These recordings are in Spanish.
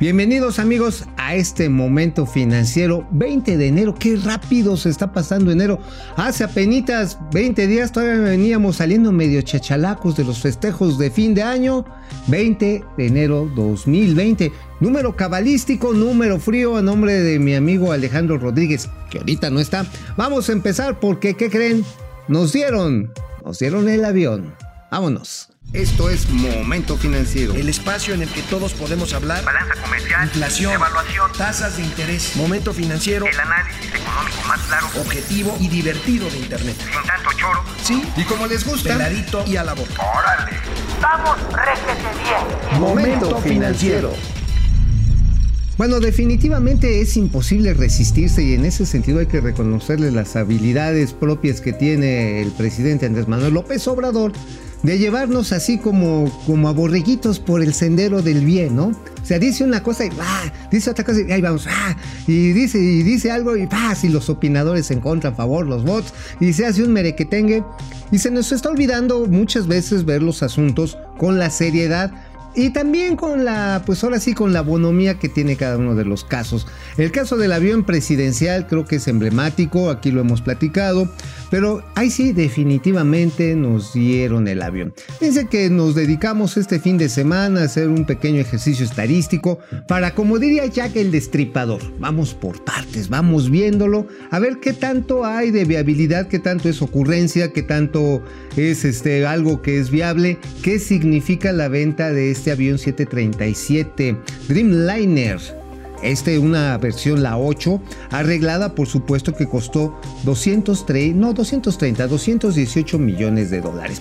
Bienvenidos amigos a este momento financiero 20 de enero. Qué rápido se está pasando enero. Hace apenas 20 días todavía veníamos saliendo medio chachalacos de los festejos de fin de año. 20 de enero 2020. Número cabalístico, número frío a nombre de mi amigo Alejandro Rodríguez, que ahorita no está. Vamos a empezar porque, ¿qué creen? Nos dieron, nos dieron el avión. Vámonos. Esto es Momento Financiero. El espacio en el que todos podemos hablar. Balanza comercial. Inflación. Evaluación. Tasas de interés. Momento Financiero. El análisis económico más claro. Objetivo y divertido de Internet. Sin tanto choro. Sí. Y como les gusta. Peladito y a la boca. Órale. Vamos, réjete bien. Momento Financiero. Bueno, definitivamente es imposible resistirse y en ese sentido hay que reconocerle las habilidades propias que tiene el presidente Andrés Manuel López Obrador de llevarnos así como, como a borreguitos por el sendero del bien, ¿no? O sea, dice una cosa y va, dice otra cosa y ahí vamos, ah, y dice, y dice algo y va, y los opinadores en contra, a favor, los bots, y se hace un merequetengue. Y se nos está olvidando muchas veces ver los asuntos con la seriedad y también con la, pues ahora sí, con la bonomía que tiene cada uno de los casos. El caso del avión presidencial creo que es emblemático, aquí lo hemos platicado, pero ahí sí definitivamente nos dieron el avión. Fíjense que nos dedicamos este fin de semana a hacer un pequeño ejercicio estadístico para, como diría Jack el Destripador, vamos por partes, vamos viéndolo, a ver qué tanto hay de viabilidad, qué tanto es ocurrencia, qué tanto es este, algo que es viable, qué significa la venta de este avión 737 Dreamliner. Este una versión la 8 arreglada por supuesto que costó 230, no 230, 218 millones de dólares.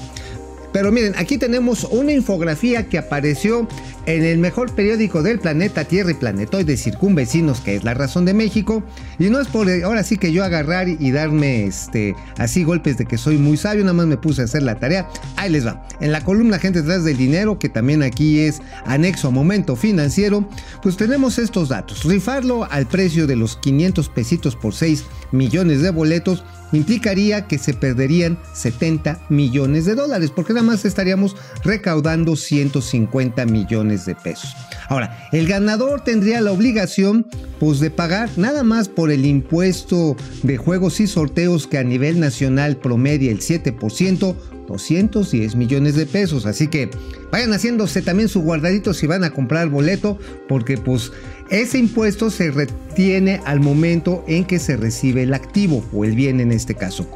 Pero miren, aquí tenemos una infografía que apareció en el mejor periódico del planeta Tierra y Planetoide Circunvecinos, que es La Razón de México. Y no es por ahora sí que yo agarrar y darme este, así golpes de que soy muy sabio, nada más me puse a hacer la tarea. Ahí les va. En la columna Gente detrás del dinero, que también aquí es anexo a momento financiero, pues tenemos estos datos. Rifarlo al precio de los 500 pesitos por 6 millones de boletos implicaría que se perderían 70 millones de dólares, porque nada más estaríamos recaudando 150 millones de pesos. Ahora, el ganador tendría la obligación pues de pagar nada más por el impuesto de juegos y sorteos que a nivel nacional promedia el 7%, 210 millones de pesos. Así que vayan haciéndose también su guardadito si van a comprar boleto, porque pues ese impuesto se retiene al momento en que se recibe el activo o el bien en este caso.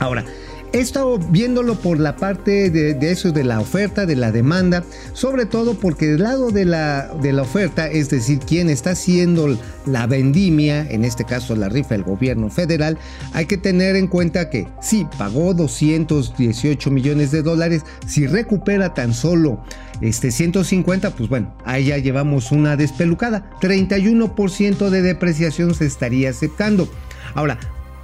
Ahora, He estado viéndolo por la parte de, eso, de la oferta, de la demanda, sobre todo porque del lado de la, de la oferta, es decir, quien está haciendo la vendimia, en este caso la rifa del gobierno federal, hay que tener en cuenta que sí, pagó 218 millones de dólares, si recupera tan solo este 150, pues bueno, ahí ya llevamos una despelucada, 31% de depreciación se estaría aceptando. Ahora,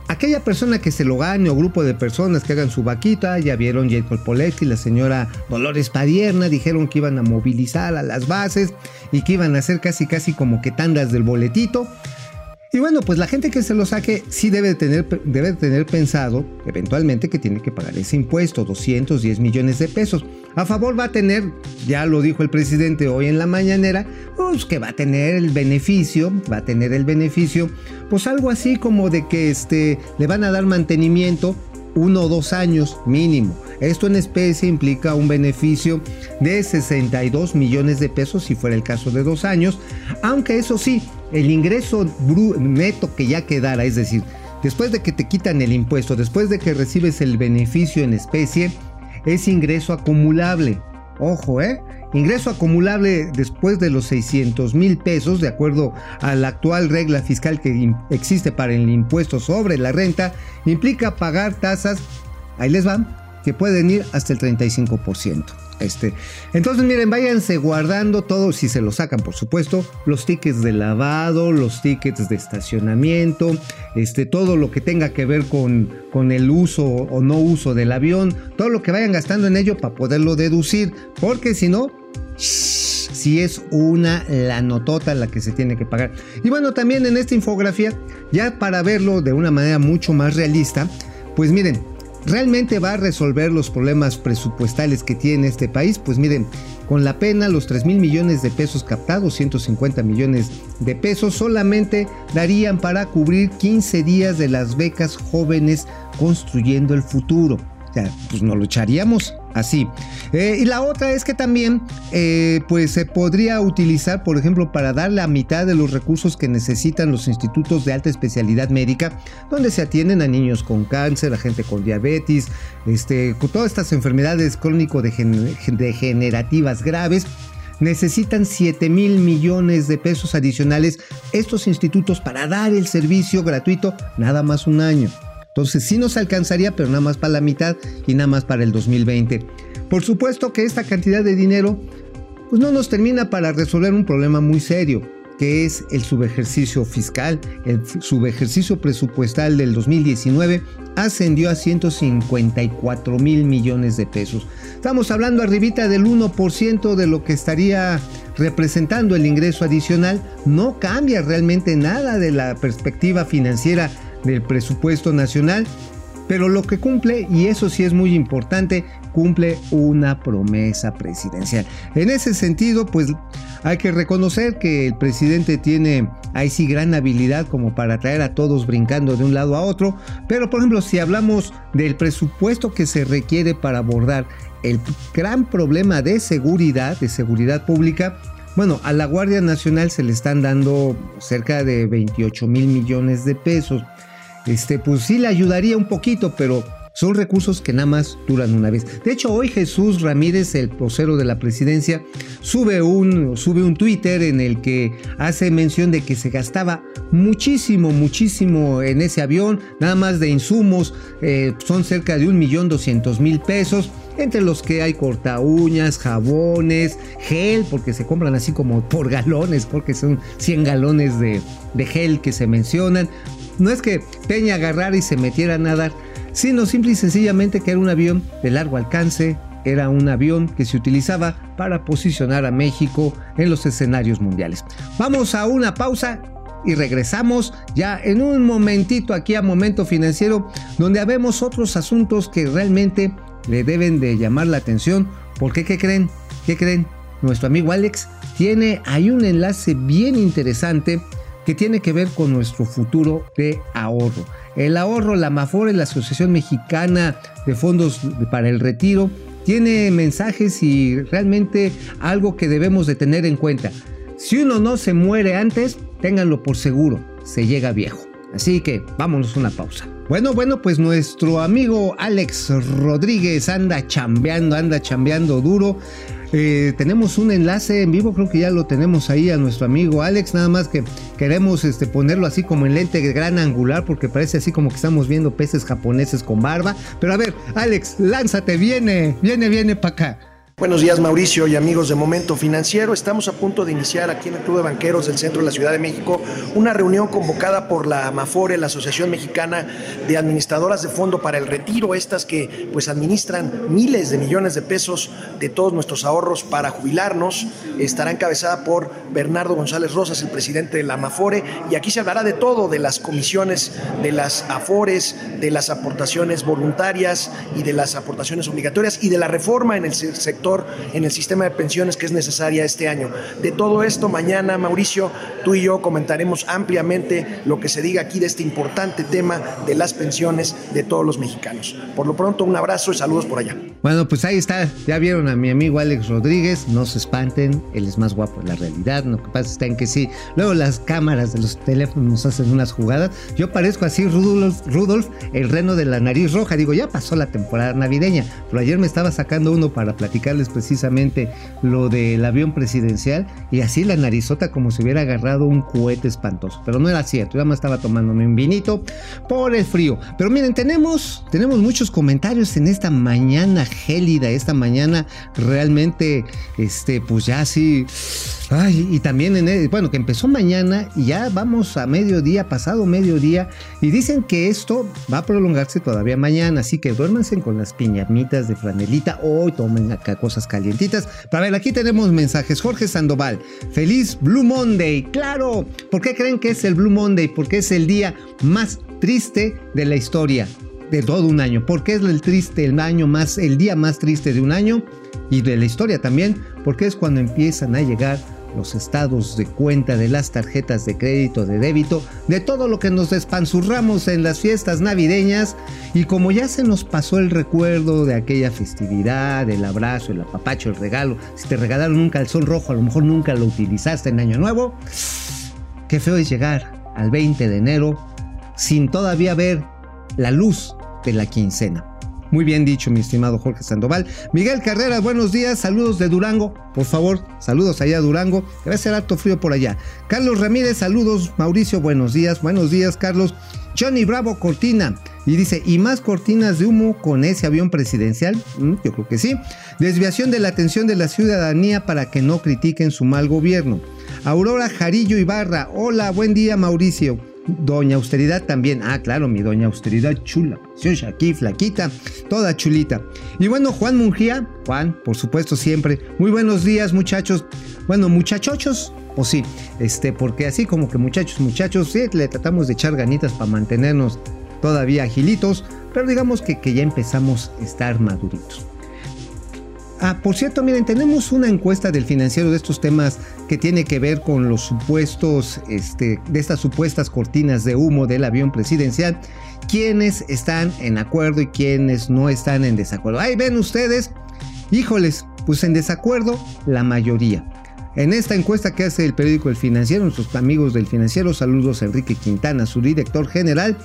aquella persona que se lo gane o grupo de personas que hagan su vaquita, ya vieron Jacob Poletti y la señora Dolores Padierna, dijeron que iban a movilizar a las bases y que iban a hacer casi casi como que tandas del boletito. Y bueno, pues la gente que se lo saque sí debe tener, debe tener pensado eventualmente que tiene que pagar ese impuesto, 210 millones de pesos. A favor va a tener, ya lo dijo el presidente hoy en la mañanera, pues que va a tener el beneficio, va a tener el beneficio, pues algo así como de que este, le van a dar mantenimiento uno o dos años mínimo. Esto en especie implica un beneficio de 62 millones de pesos si fuera el caso de dos años, aunque eso sí, el ingreso neto que ya quedara, es decir, después de que te quitan el impuesto, después de que recibes el beneficio en especie, es ingreso acumulable. Ojo, ¿eh? Ingreso acumulable después de los 600 mil pesos, de acuerdo a la actual regla fiscal que existe para el impuesto sobre la renta, implica pagar tasas, ahí les van, que pueden ir hasta el 35%. Este. Entonces, miren, váyanse guardando todo, si se lo sacan, por supuesto, los tickets de lavado, los tickets de estacionamiento, este, todo lo que tenga que ver con, con el uso o no uso del avión, todo lo que vayan gastando en ello para poderlo deducir, porque si no, si es una la notota la que se tiene que pagar. Y bueno, también en esta infografía, ya para verlo de una manera mucho más realista, pues miren, ¿Realmente va a resolver los problemas presupuestales que tiene este país? Pues miren, con la pena los 3 mil millones de pesos captados, 150 millones de pesos, solamente darían para cubrir 15 días de las becas jóvenes construyendo el futuro. O sea, pues nos lo echaríamos así. Eh, y la otra es que también eh, pues se podría utilizar, por ejemplo, para dar la mitad de los recursos que necesitan los institutos de alta especialidad médica, donde se atienden a niños con cáncer, a gente con diabetes, este, con todas estas enfermedades crónico-degenerativas graves. Necesitan 7 mil millones de pesos adicionales estos institutos para dar el servicio gratuito nada más un año. Entonces sí nos alcanzaría, pero nada más para la mitad y nada más para el 2020. Por supuesto que esta cantidad de dinero pues no nos termina para resolver un problema muy serio, que es el subejercicio fiscal. El subejercicio presupuestal del 2019 ascendió a 154 mil millones de pesos. Estamos hablando arribita del 1% de lo que estaría representando el ingreso adicional. No cambia realmente nada de la perspectiva financiera del presupuesto nacional, pero lo que cumple, y eso sí es muy importante, cumple una promesa presidencial. En ese sentido, pues hay que reconocer que el presidente tiene ahí sí gran habilidad como para traer a todos brincando de un lado a otro, pero por ejemplo, si hablamos del presupuesto que se requiere para abordar el gran problema de seguridad, de seguridad pública, bueno, a la Guardia Nacional se le están dando cerca de 28 mil millones de pesos este, pues sí le ayudaría un poquito, pero son recursos que nada más duran una vez. De hecho, hoy Jesús Ramírez, el vocero de la presidencia, sube un, sube un Twitter en el que hace mención de que se gastaba muchísimo, muchísimo en ese avión, nada más de insumos, eh, son cerca de un millón doscientos mil pesos entre los que hay corta uñas, jabones, gel, porque se compran así como por galones, porque son 100 galones de, de gel que se mencionan, no es que Peña agarrara y se metiera a nadar, sino simple y sencillamente que era un avión de largo alcance, era un avión que se utilizaba para posicionar a México en los escenarios mundiales. Vamos a una pausa y regresamos ya en un momentito aquí a Momento Financiero, donde habemos otros asuntos que realmente le deben de llamar la atención. porque qué creen? ¿Qué creen? Nuestro amigo Alex tiene ahí un enlace bien interesante que tiene que ver con nuestro futuro de ahorro. El ahorro, la MAFORE, la Asociación Mexicana de Fondos para el Retiro, tiene mensajes y realmente algo que debemos de tener en cuenta. Si uno no se muere antes, ténganlo por seguro, se llega viejo. Así que vámonos una pausa. Bueno, bueno, pues nuestro amigo Alex Rodríguez anda chambeando, anda chambeando duro. Eh, tenemos un enlace en vivo, creo que ya lo tenemos ahí a nuestro amigo Alex, nada más que queremos este, ponerlo así como en lente gran angular porque parece así como que estamos viendo peces japoneses con barba. Pero a ver, Alex, lánzate, viene, viene, viene para acá. Buenos días Mauricio y amigos de Momento Financiero. Estamos a punto de iniciar aquí en el Club de Banqueros del Centro de la Ciudad de México una reunión convocada por la AMAFORE, la Asociación Mexicana de Administradoras de Fondo para el Retiro, estas que pues administran miles de millones de pesos de todos nuestros ahorros para jubilarnos. Estará encabezada por Bernardo González Rosas, el presidente de la AMAFORE, y aquí se hablará de todo, de las comisiones, de las AFORES, de las aportaciones voluntarias y de las aportaciones obligatorias y de la reforma en el sector en el sistema de pensiones que es necesaria este año. De todo esto, mañana, Mauricio, tú y yo comentaremos ampliamente lo que se diga aquí de este importante tema de las pensiones de todos los mexicanos. Por lo pronto, un abrazo y saludos por allá. Bueno, pues ahí está. Ya vieron a mi amigo Alex Rodríguez. No se espanten, él es más guapo en la realidad. Lo que pasa está en que sí. Luego las cámaras de los teléfonos nos hacen unas jugadas. Yo parezco así Rudolf, Rudolf, el reno de la nariz roja. Digo, ya pasó la temporada navideña. Pero ayer me estaba sacando uno para platicar precisamente lo del avión presidencial y así la narizota como si hubiera agarrado un cohete espantoso. Pero no era cierto, yo me estaba tomándome un vinito por el frío. Pero miren, tenemos, tenemos muchos comentarios en esta mañana gélida, esta mañana realmente, este, pues ya Ay, y también en el, bueno, que empezó mañana y ya vamos a mediodía, pasado mediodía, y dicen que esto va a prolongarse todavía mañana, así que duérmanse con las piñamitas de franelita, hoy tomen acá cosas calientitas. Para ver, aquí tenemos mensajes. Jorge Sandoval, feliz Blue Monday, claro. ¿Por qué creen que es el Blue Monday? Porque es el día más triste de la historia de todo un año. porque es el triste, el año más, el día más triste de un año y de la historia también? Porque es cuando empiezan a llegar los estados de cuenta de las tarjetas de crédito, de débito, de todo lo que nos despanzurramos en las fiestas navideñas y como ya se nos pasó el recuerdo de aquella festividad, el abrazo, el apapacho, el regalo, si te regalaron un calzón rojo, a lo mejor nunca lo utilizaste en Año Nuevo, qué feo es llegar al 20 de enero sin todavía ver la luz de la quincena. Muy bien dicho, mi estimado Jorge Sandoval. Miguel Carrera, buenos días, saludos de Durango. Por favor, saludos allá a Durango. Debe ser harto frío por allá. Carlos Ramírez, saludos. Mauricio, buenos días. Buenos días, Carlos. Johnny Bravo Cortina. Y dice, ¿y más cortinas de humo con ese avión presidencial? Mm, yo creo que sí. Desviación de la atención de la ciudadanía para que no critiquen su mal gobierno. Aurora Jarillo Ibarra. Hola, buen día, Mauricio. Doña Austeridad también. Ah, claro, mi Doña Austeridad chula, preciosa, aquí, flaquita, toda chulita. Y bueno, Juan Mungía, Juan, por supuesto, siempre. Muy buenos días, muchachos. Bueno, muchachochos, o sí, este, porque así como que muchachos, muchachos, sí, le tratamos de echar ganitas para mantenernos todavía agilitos, pero digamos que, que ya empezamos a estar maduritos. Ah, por cierto, miren, tenemos una encuesta del financiero de estos temas que tiene que ver con los supuestos, este, de estas supuestas cortinas de humo del avión presidencial. Quienes están en acuerdo y quienes no están en desacuerdo. Ahí ven ustedes, híjoles, pues en desacuerdo la mayoría. En esta encuesta que hace el periódico El Financiero, nuestros amigos del Financiero, saludos Enrique Quintana, su director general,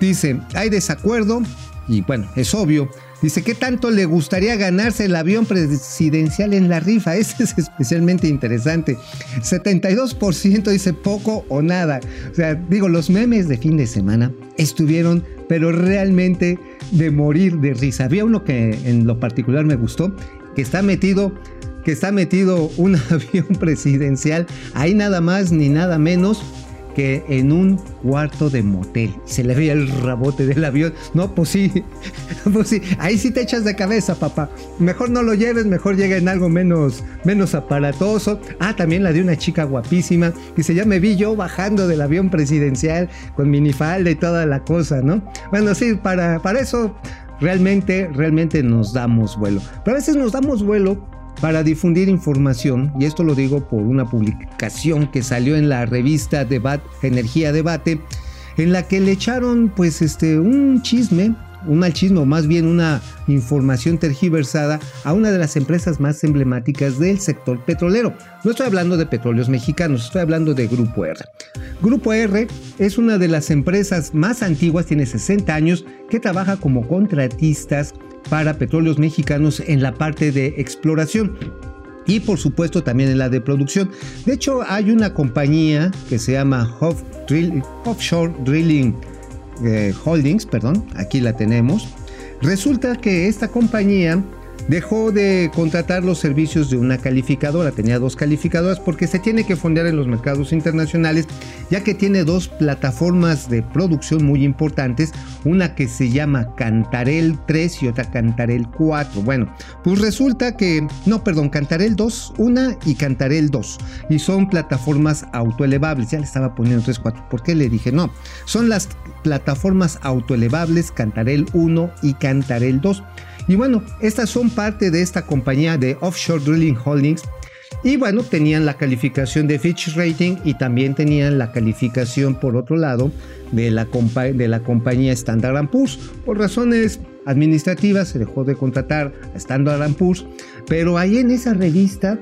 dice, hay desacuerdo y bueno, es obvio, Dice, ¿qué tanto le gustaría ganarse el avión presidencial en la rifa? Este es especialmente interesante. 72% dice poco o nada. O sea, digo, los memes de fin de semana estuvieron, pero realmente de morir de risa. Había uno que en lo particular me gustó, que está metido que está metido un avión presidencial, ahí nada más ni nada menos que en un cuarto de motel. Se le veía el rabote del avión. No, pues sí, pues sí, ahí sí te echas de cabeza, papá. Mejor no lo lleves, mejor llega en algo menos, menos aparatoso. Ah, también la de una chica guapísima. Dice, ya me vi yo bajando del avión presidencial con minifalda y toda la cosa, ¿no? Bueno, sí, para, para eso realmente, realmente nos damos vuelo. Pero a veces nos damos vuelo para difundir información, y esto lo digo por una publicación que salió en la revista Debate, Energía Debate, en la que le echaron pues este un chisme un mal chisme o más bien una información tergiversada a una de las empresas más emblemáticas del sector petrolero. No estoy hablando de petróleos mexicanos, estoy hablando de Grupo R. Grupo R es una de las empresas más antiguas, tiene 60 años, que trabaja como contratistas para petróleos mexicanos en la parte de exploración y por supuesto también en la de producción. De hecho, hay una compañía que se llama Offshore Drilling eh, Holdings, perdón, aquí la tenemos. Resulta que esta compañía dejó de contratar los servicios de una calificadora, tenía dos calificadoras porque se tiene que fondear en los mercados internacionales, ya que tiene dos plataformas de producción muy importantes, una que se llama Cantarel 3 y otra Cantarel 4. Bueno, pues resulta que, no, perdón, Cantarel 2, una y Cantarel 2, y son plataformas autoelevables, ya le estaba poniendo 3, 4, ¿por qué le dije no? Son las plataformas autoelevables Cantarel 1 y Cantarel 2. Y bueno, estas son parte de esta compañía de Offshore Drilling Holdings. Y bueno, tenían la calificación de Fitch Rating y también tenían la calificación, por otro lado, de la, de la compañía Standard Poor's. Por razones administrativas se dejó de contratar a Standard Poor's, pero ahí en esa revista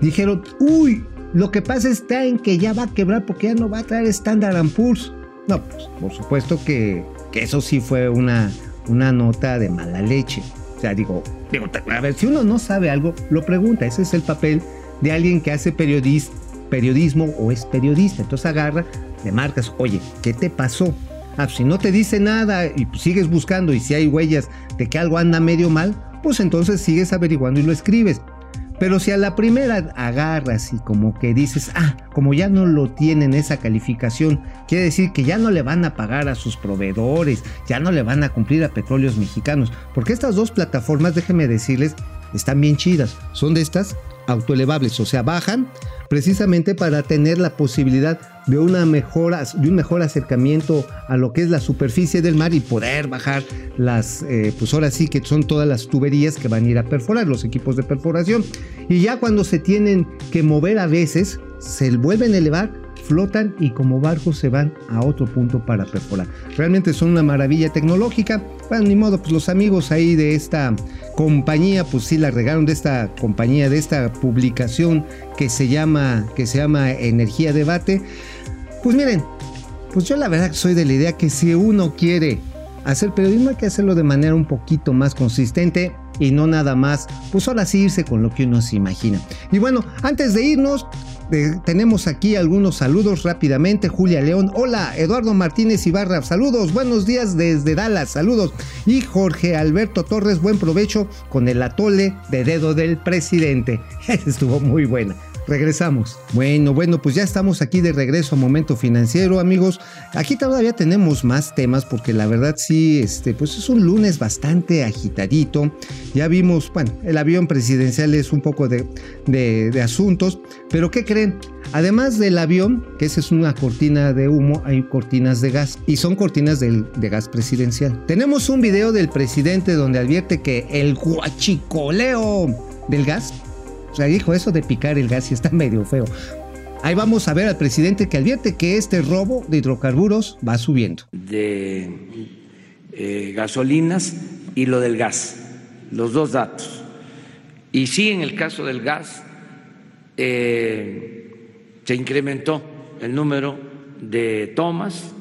dijeron, uy, lo que pasa está en que ya va a quebrar porque ya no va a traer Standard Poor's. No, pues por supuesto que, que eso sí fue una, una nota de mala leche. O sea, digo, digo, a ver, si uno no sabe algo, lo pregunta. Ese es el papel de alguien que hace periodismo o es periodista. Entonces agarra, le marcas, oye, ¿qué te pasó? Ah, pues, si no te dice nada y sigues buscando y si hay huellas de que algo anda medio mal, pues entonces sigues averiguando y lo escribes. Pero si a la primera agarras y como que dices, ah, como ya no lo tienen esa calificación, quiere decir que ya no le van a pagar a sus proveedores, ya no le van a cumplir a petróleos mexicanos, porque estas dos plataformas, déjenme decirles, están bien chidas. Son de estas autoelevables, o sea, bajan precisamente para tener la posibilidad de una mejora, de un mejor acercamiento a lo que es la superficie del mar y poder bajar las, eh, pues ahora sí que son todas las tuberías que van a ir a perforar, los equipos de perforación. Y ya cuando se tienen que mover a veces, se vuelven a elevar flotan y como barcos se van a otro punto para perforar. Realmente son una maravilla tecnológica. Bueno, ni modo, pues los amigos ahí de esta compañía, pues sí la regaron de esta compañía, de esta publicación que se llama, que se llama Energía Debate. Pues miren, pues yo la verdad soy de la idea que si uno quiere hacer periodismo hay que hacerlo de manera un poquito más consistente y no nada más, pues ahora sí irse con lo que uno se imagina. Y bueno, antes de irnos, tenemos aquí algunos saludos rápidamente. Julia León, hola. Eduardo Martínez Ibarra, saludos. Buenos días desde Dallas, saludos. Y Jorge Alberto Torres, buen provecho con el atole de dedo del presidente. Estuvo muy buena. Regresamos. Bueno, bueno, pues ya estamos aquí de regreso a Momento Financiero, amigos. Aquí todavía tenemos más temas porque la verdad sí, este, pues es un lunes bastante agitadito. Ya vimos, bueno, el avión presidencial es un poco de, de, asuntos, pero ¿qué creen? Además del avión, que esa es una cortina de humo, hay cortinas de gas y son cortinas de, de gas presidencial. Tenemos un video del presidente donde advierte que el guachicoleo del gas o sea, dijo eso de picar el gas y está medio feo. Ahí vamos a ver al presidente que advierte que este robo de hidrocarburos va subiendo. De eh, gasolinas y lo del gas, los dos datos. Y sí, en el caso del gas, eh, se incrementó el número de tomas,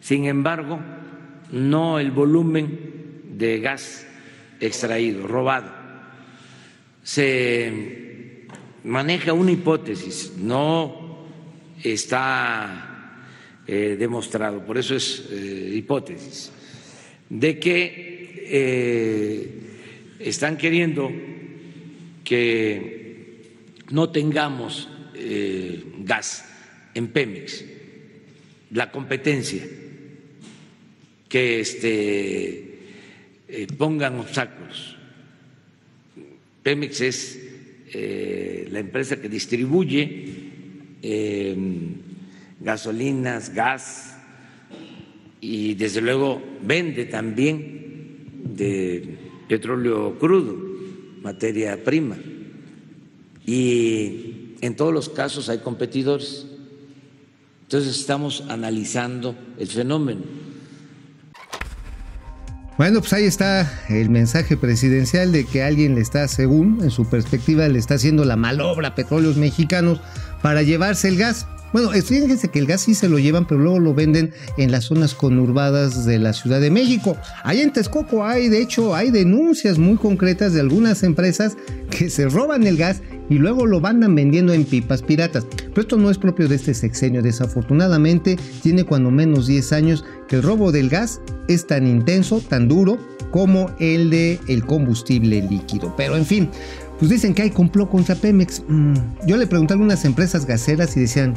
sin embargo, no el volumen de gas extraído, robado se maneja una hipótesis, no está eh, demostrado, por eso es eh, hipótesis, de que eh, están queriendo que no tengamos gas en Pemex, la competencia, que este, pongan obstáculos Pemex es eh, la empresa que distribuye eh, gasolinas, gas y desde luego vende también de petróleo crudo, materia prima. Y en todos los casos hay competidores. Entonces estamos analizando el fenómeno bueno, pues ahí está el mensaje presidencial de que alguien le está, según en su perspectiva, le está haciendo la malobra a petróleos mexicanos para llevarse el gas. Bueno, fíjense que el gas sí se lo llevan, pero luego lo venden en las zonas conurbadas de la Ciudad de México. Ahí en Texcoco hay, de hecho, hay denuncias muy concretas de algunas empresas que se roban el gas y luego lo van vendiendo en pipas piratas. Pero esto no es propio de este sexenio, desafortunadamente tiene cuando menos 10 años que el robo del gas es tan intenso, tan duro como el de el combustible líquido. Pero en fin, pues dicen que hay complot contra Pemex. Mm, yo le pregunté a algunas empresas gaseras y decían,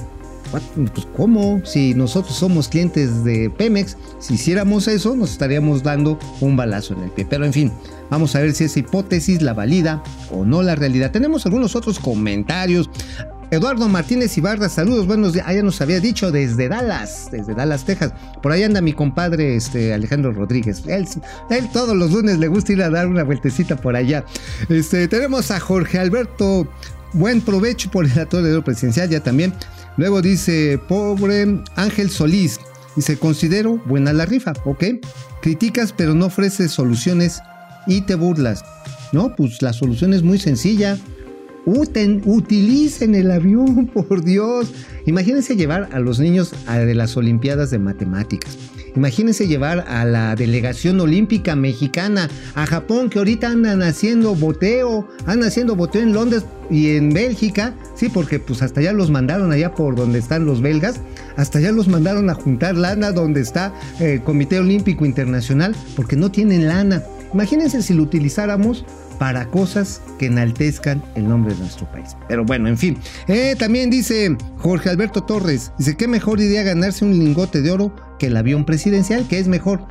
pues ¿cómo? Si nosotros somos clientes de Pemex, si hiciéramos eso, nos estaríamos dando un balazo en el pie. Pero en fin, vamos a ver si esa hipótesis la valida o no la realidad. Tenemos algunos otros comentarios. Eduardo Martínez Ibarra, saludos, buenos días. Ah, ya nos había dicho desde Dallas, desde Dallas, Texas. Por ahí anda mi compadre este, Alejandro Rodríguez. Él, todos los lunes le gusta ir a dar una vueltecita por allá. Este, tenemos a Jorge Alberto. Buen provecho por el oro presidencial, ya también. Luego dice, pobre Ángel Solís. Dice, considero buena la rifa, ¿ok? Criticas pero no ofreces soluciones y te burlas. No, pues la solución es muy sencilla utilicen el avión, por Dios. Imagínense llevar a los niños a de las Olimpiadas de Matemáticas. Imagínense llevar a la delegación olímpica mexicana a Japón, que ahorita andan haciendo boteo, andan haciendo boteo en Londres y en Bélgica, sí, porque pues hasta allá los mandaron allá por donde están los belgas, hasta allá los mandaron a juntar lana donde está el Comité Olímpico Internacional, porque no tienen lana. Imagínense si lo utilizáramos para cosas que enaltezcan el nombre de nuestro país. Pero bueno, en fin. Eh, también dice Jorge Alberto Torres, dice, qué mejor idea ganarse un lingote de oro que el avión presidencial, que es mejor.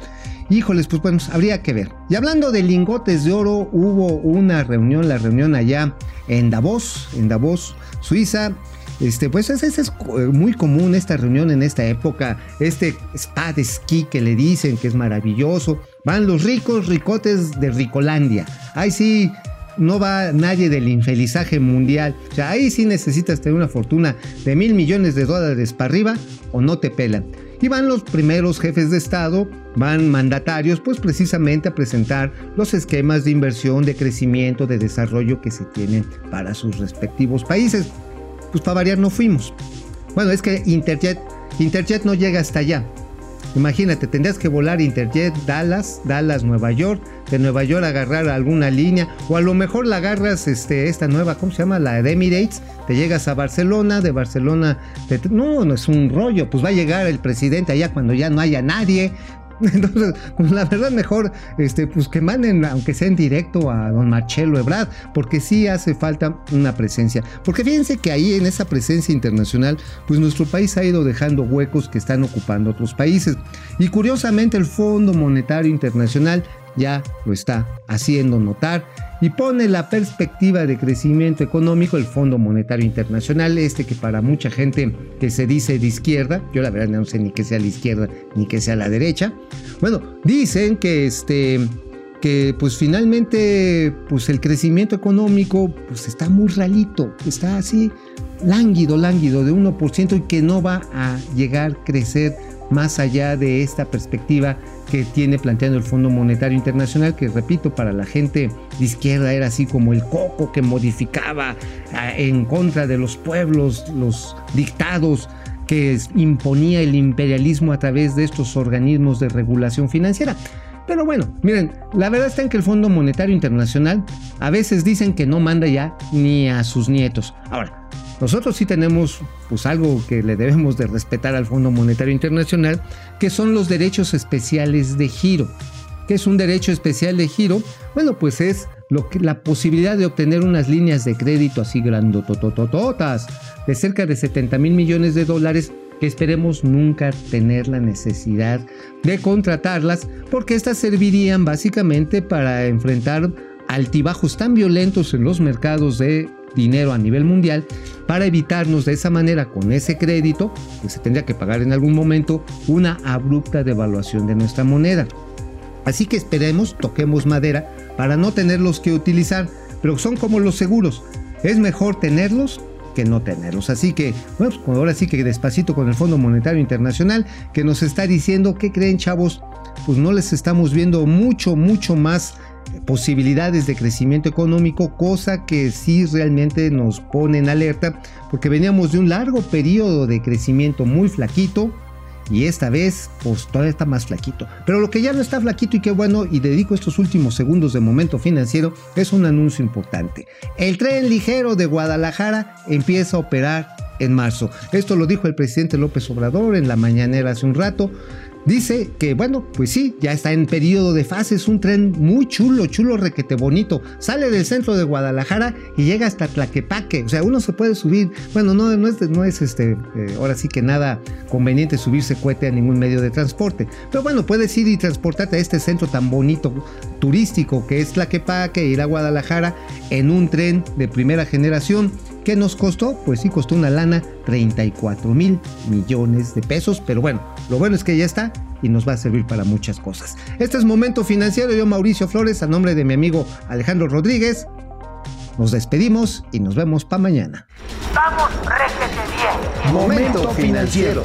híjoles, pues bueno, habría que ver. Y hablando de lingotes de oro, hubo una reunión, la reunión allá en Davos, en Davos, Suiza. Este, pues es, es, muy común esta reunión en esta época, este spa de esquí que le dicen que es maravilloso. Van los ricos ricotes de Ricolandia. Ahí sí, no va nadie del infelizaje mundial. O sea, ahí sí necesitas tener una fortuna de mil millones de dólares para arriba o no te pelan. Y van los primeros jefes de Estado, van mandatarios, pues precisamente a presentar los esquemas de inversión, de crecimiento, de desarrollo que se tienen para sus respectivos países. Pues para variar no fuimos. Bueno, es que Interjet, Interjet no llega hasta allá. Imagínate, tendrías que volar Interjet Dallas, Dallas, Nueva York, de Nueva York agarrar alguna línea, o a lo mejor la agarras este, esta nueva, ¿cómo se llama? La de Emirates, te llegas a Barcelona, de Barcelona, no, no es un rollo, pues va a llegar el presidente allá cuando ya no haya nadie, Entonces, pues la verdad mejor, este, pues que manden, aunque sea en directo, a don Marcelo Ebrard, porque sí hace falta una presencia. Porque fíjense que ahí en esa presencia internacional, pues nuestro país ha ido dejando huecos que están ocupando otros países. Y curiosamente el Fondo Monetario Internacional ya lo está haciendo notar y pone la perspectiva de crecimiento económico el Fondo Monetario Internacional, este que para mucha gente que se dice de izquierda, yo la verdad no sé ni que sea la izquierda ni que sea la derecha, bueno, dicen que este que pues finalmente pues el crecimiento económico pues está muy ralito, está así lánguido, lánguido de 1% y que no va a llegar a crecer más allá de esta perspectiva que tiene planteando el Fondo Monetario Internacional, que repito, para la gente de izquierda era así como el coco que modificaba ah, en contra de los pueblos, los dictados que imponía el imperialismo a través de estos organismos de regulación financiera. Pero bueno, miren, la verdad está en que el Fondo Monetario Internacional a veces dicen que no manda ya ni a sus nietos. Ahora, nosotros sí tenemos pues algo que le debemos de respetar al Fondo Monetario Internacional, que son los derechos especiales de giro. ¿Qué es un derecho especial de giro? Bueno, pues es la posibilidad de obtener unas líneas de crédito así grandotototototas de cerca de 70 mil millones de dólares que esperemos nunca tener la necesidad de contratarlas porque estas servirían básicamente para enfrentar altibajos tan violentos en los mercados de dinero a nivel mundial para evitarnos de esa manera con ese crédito que se tendría que pagar en algún momento una abrupta devaluación de nuestra moneda. Así que esperemos, toquemos madera para no tenerlos que utilizar, pero son como los seguros. Es mejor tenerlos que no tenerlos. Así que, bueno, pues ahora sí que despacito con el Fondo Monetario Internacional que nos está diciendo que creen chavos, pues no les estamos viendo mucho, mucho más posibilidades de crecimiento económico, cosa que sí realmente nos pone en alerta, porque veníamos de un largo periodo de crecimiento muy flaquito, y esta vez pues todavía está más flaquito. Pero lo que ya no está flaquito y qué bueno, y dedico estos últimos segundos de momento financiero, es un anuncio importante. El tren ligero de Guadalajara empieza a operar en marzo. Esto lo dijo el presidente López Obrador en la mañanera hace un rato. Dice que, bueno, pues sí, ya está en periodo de fase, es un tren muy chulo, chulo, requete bonito. Sale del centro de Guadalajara y llega hasta Tlaquepaque. O sea, uno se puede subir, bueno, no, no es, no es este, eh, ahora sí que nada conveniente subirse cohete a ningún medio de transporte. Pero bueno, puedes ir y transportarte a este centro tan bonito, turístico que es Tlaquepaque, ir a Guadalajara en un tren de primera generación ¿Qué nos costó? Pues sí, costó una lana 34 mil millones de pesos, pero bueno, lo bueno es que ya está y nos va a servir para muchas cosas. Este es Momento Financiero, yo Mauricio Flores, a nombre de mi amigo Alejandro Rodríguez. Nos despedimos y nos vemos para mañana. Vamos, réjete bien. Momento financiero.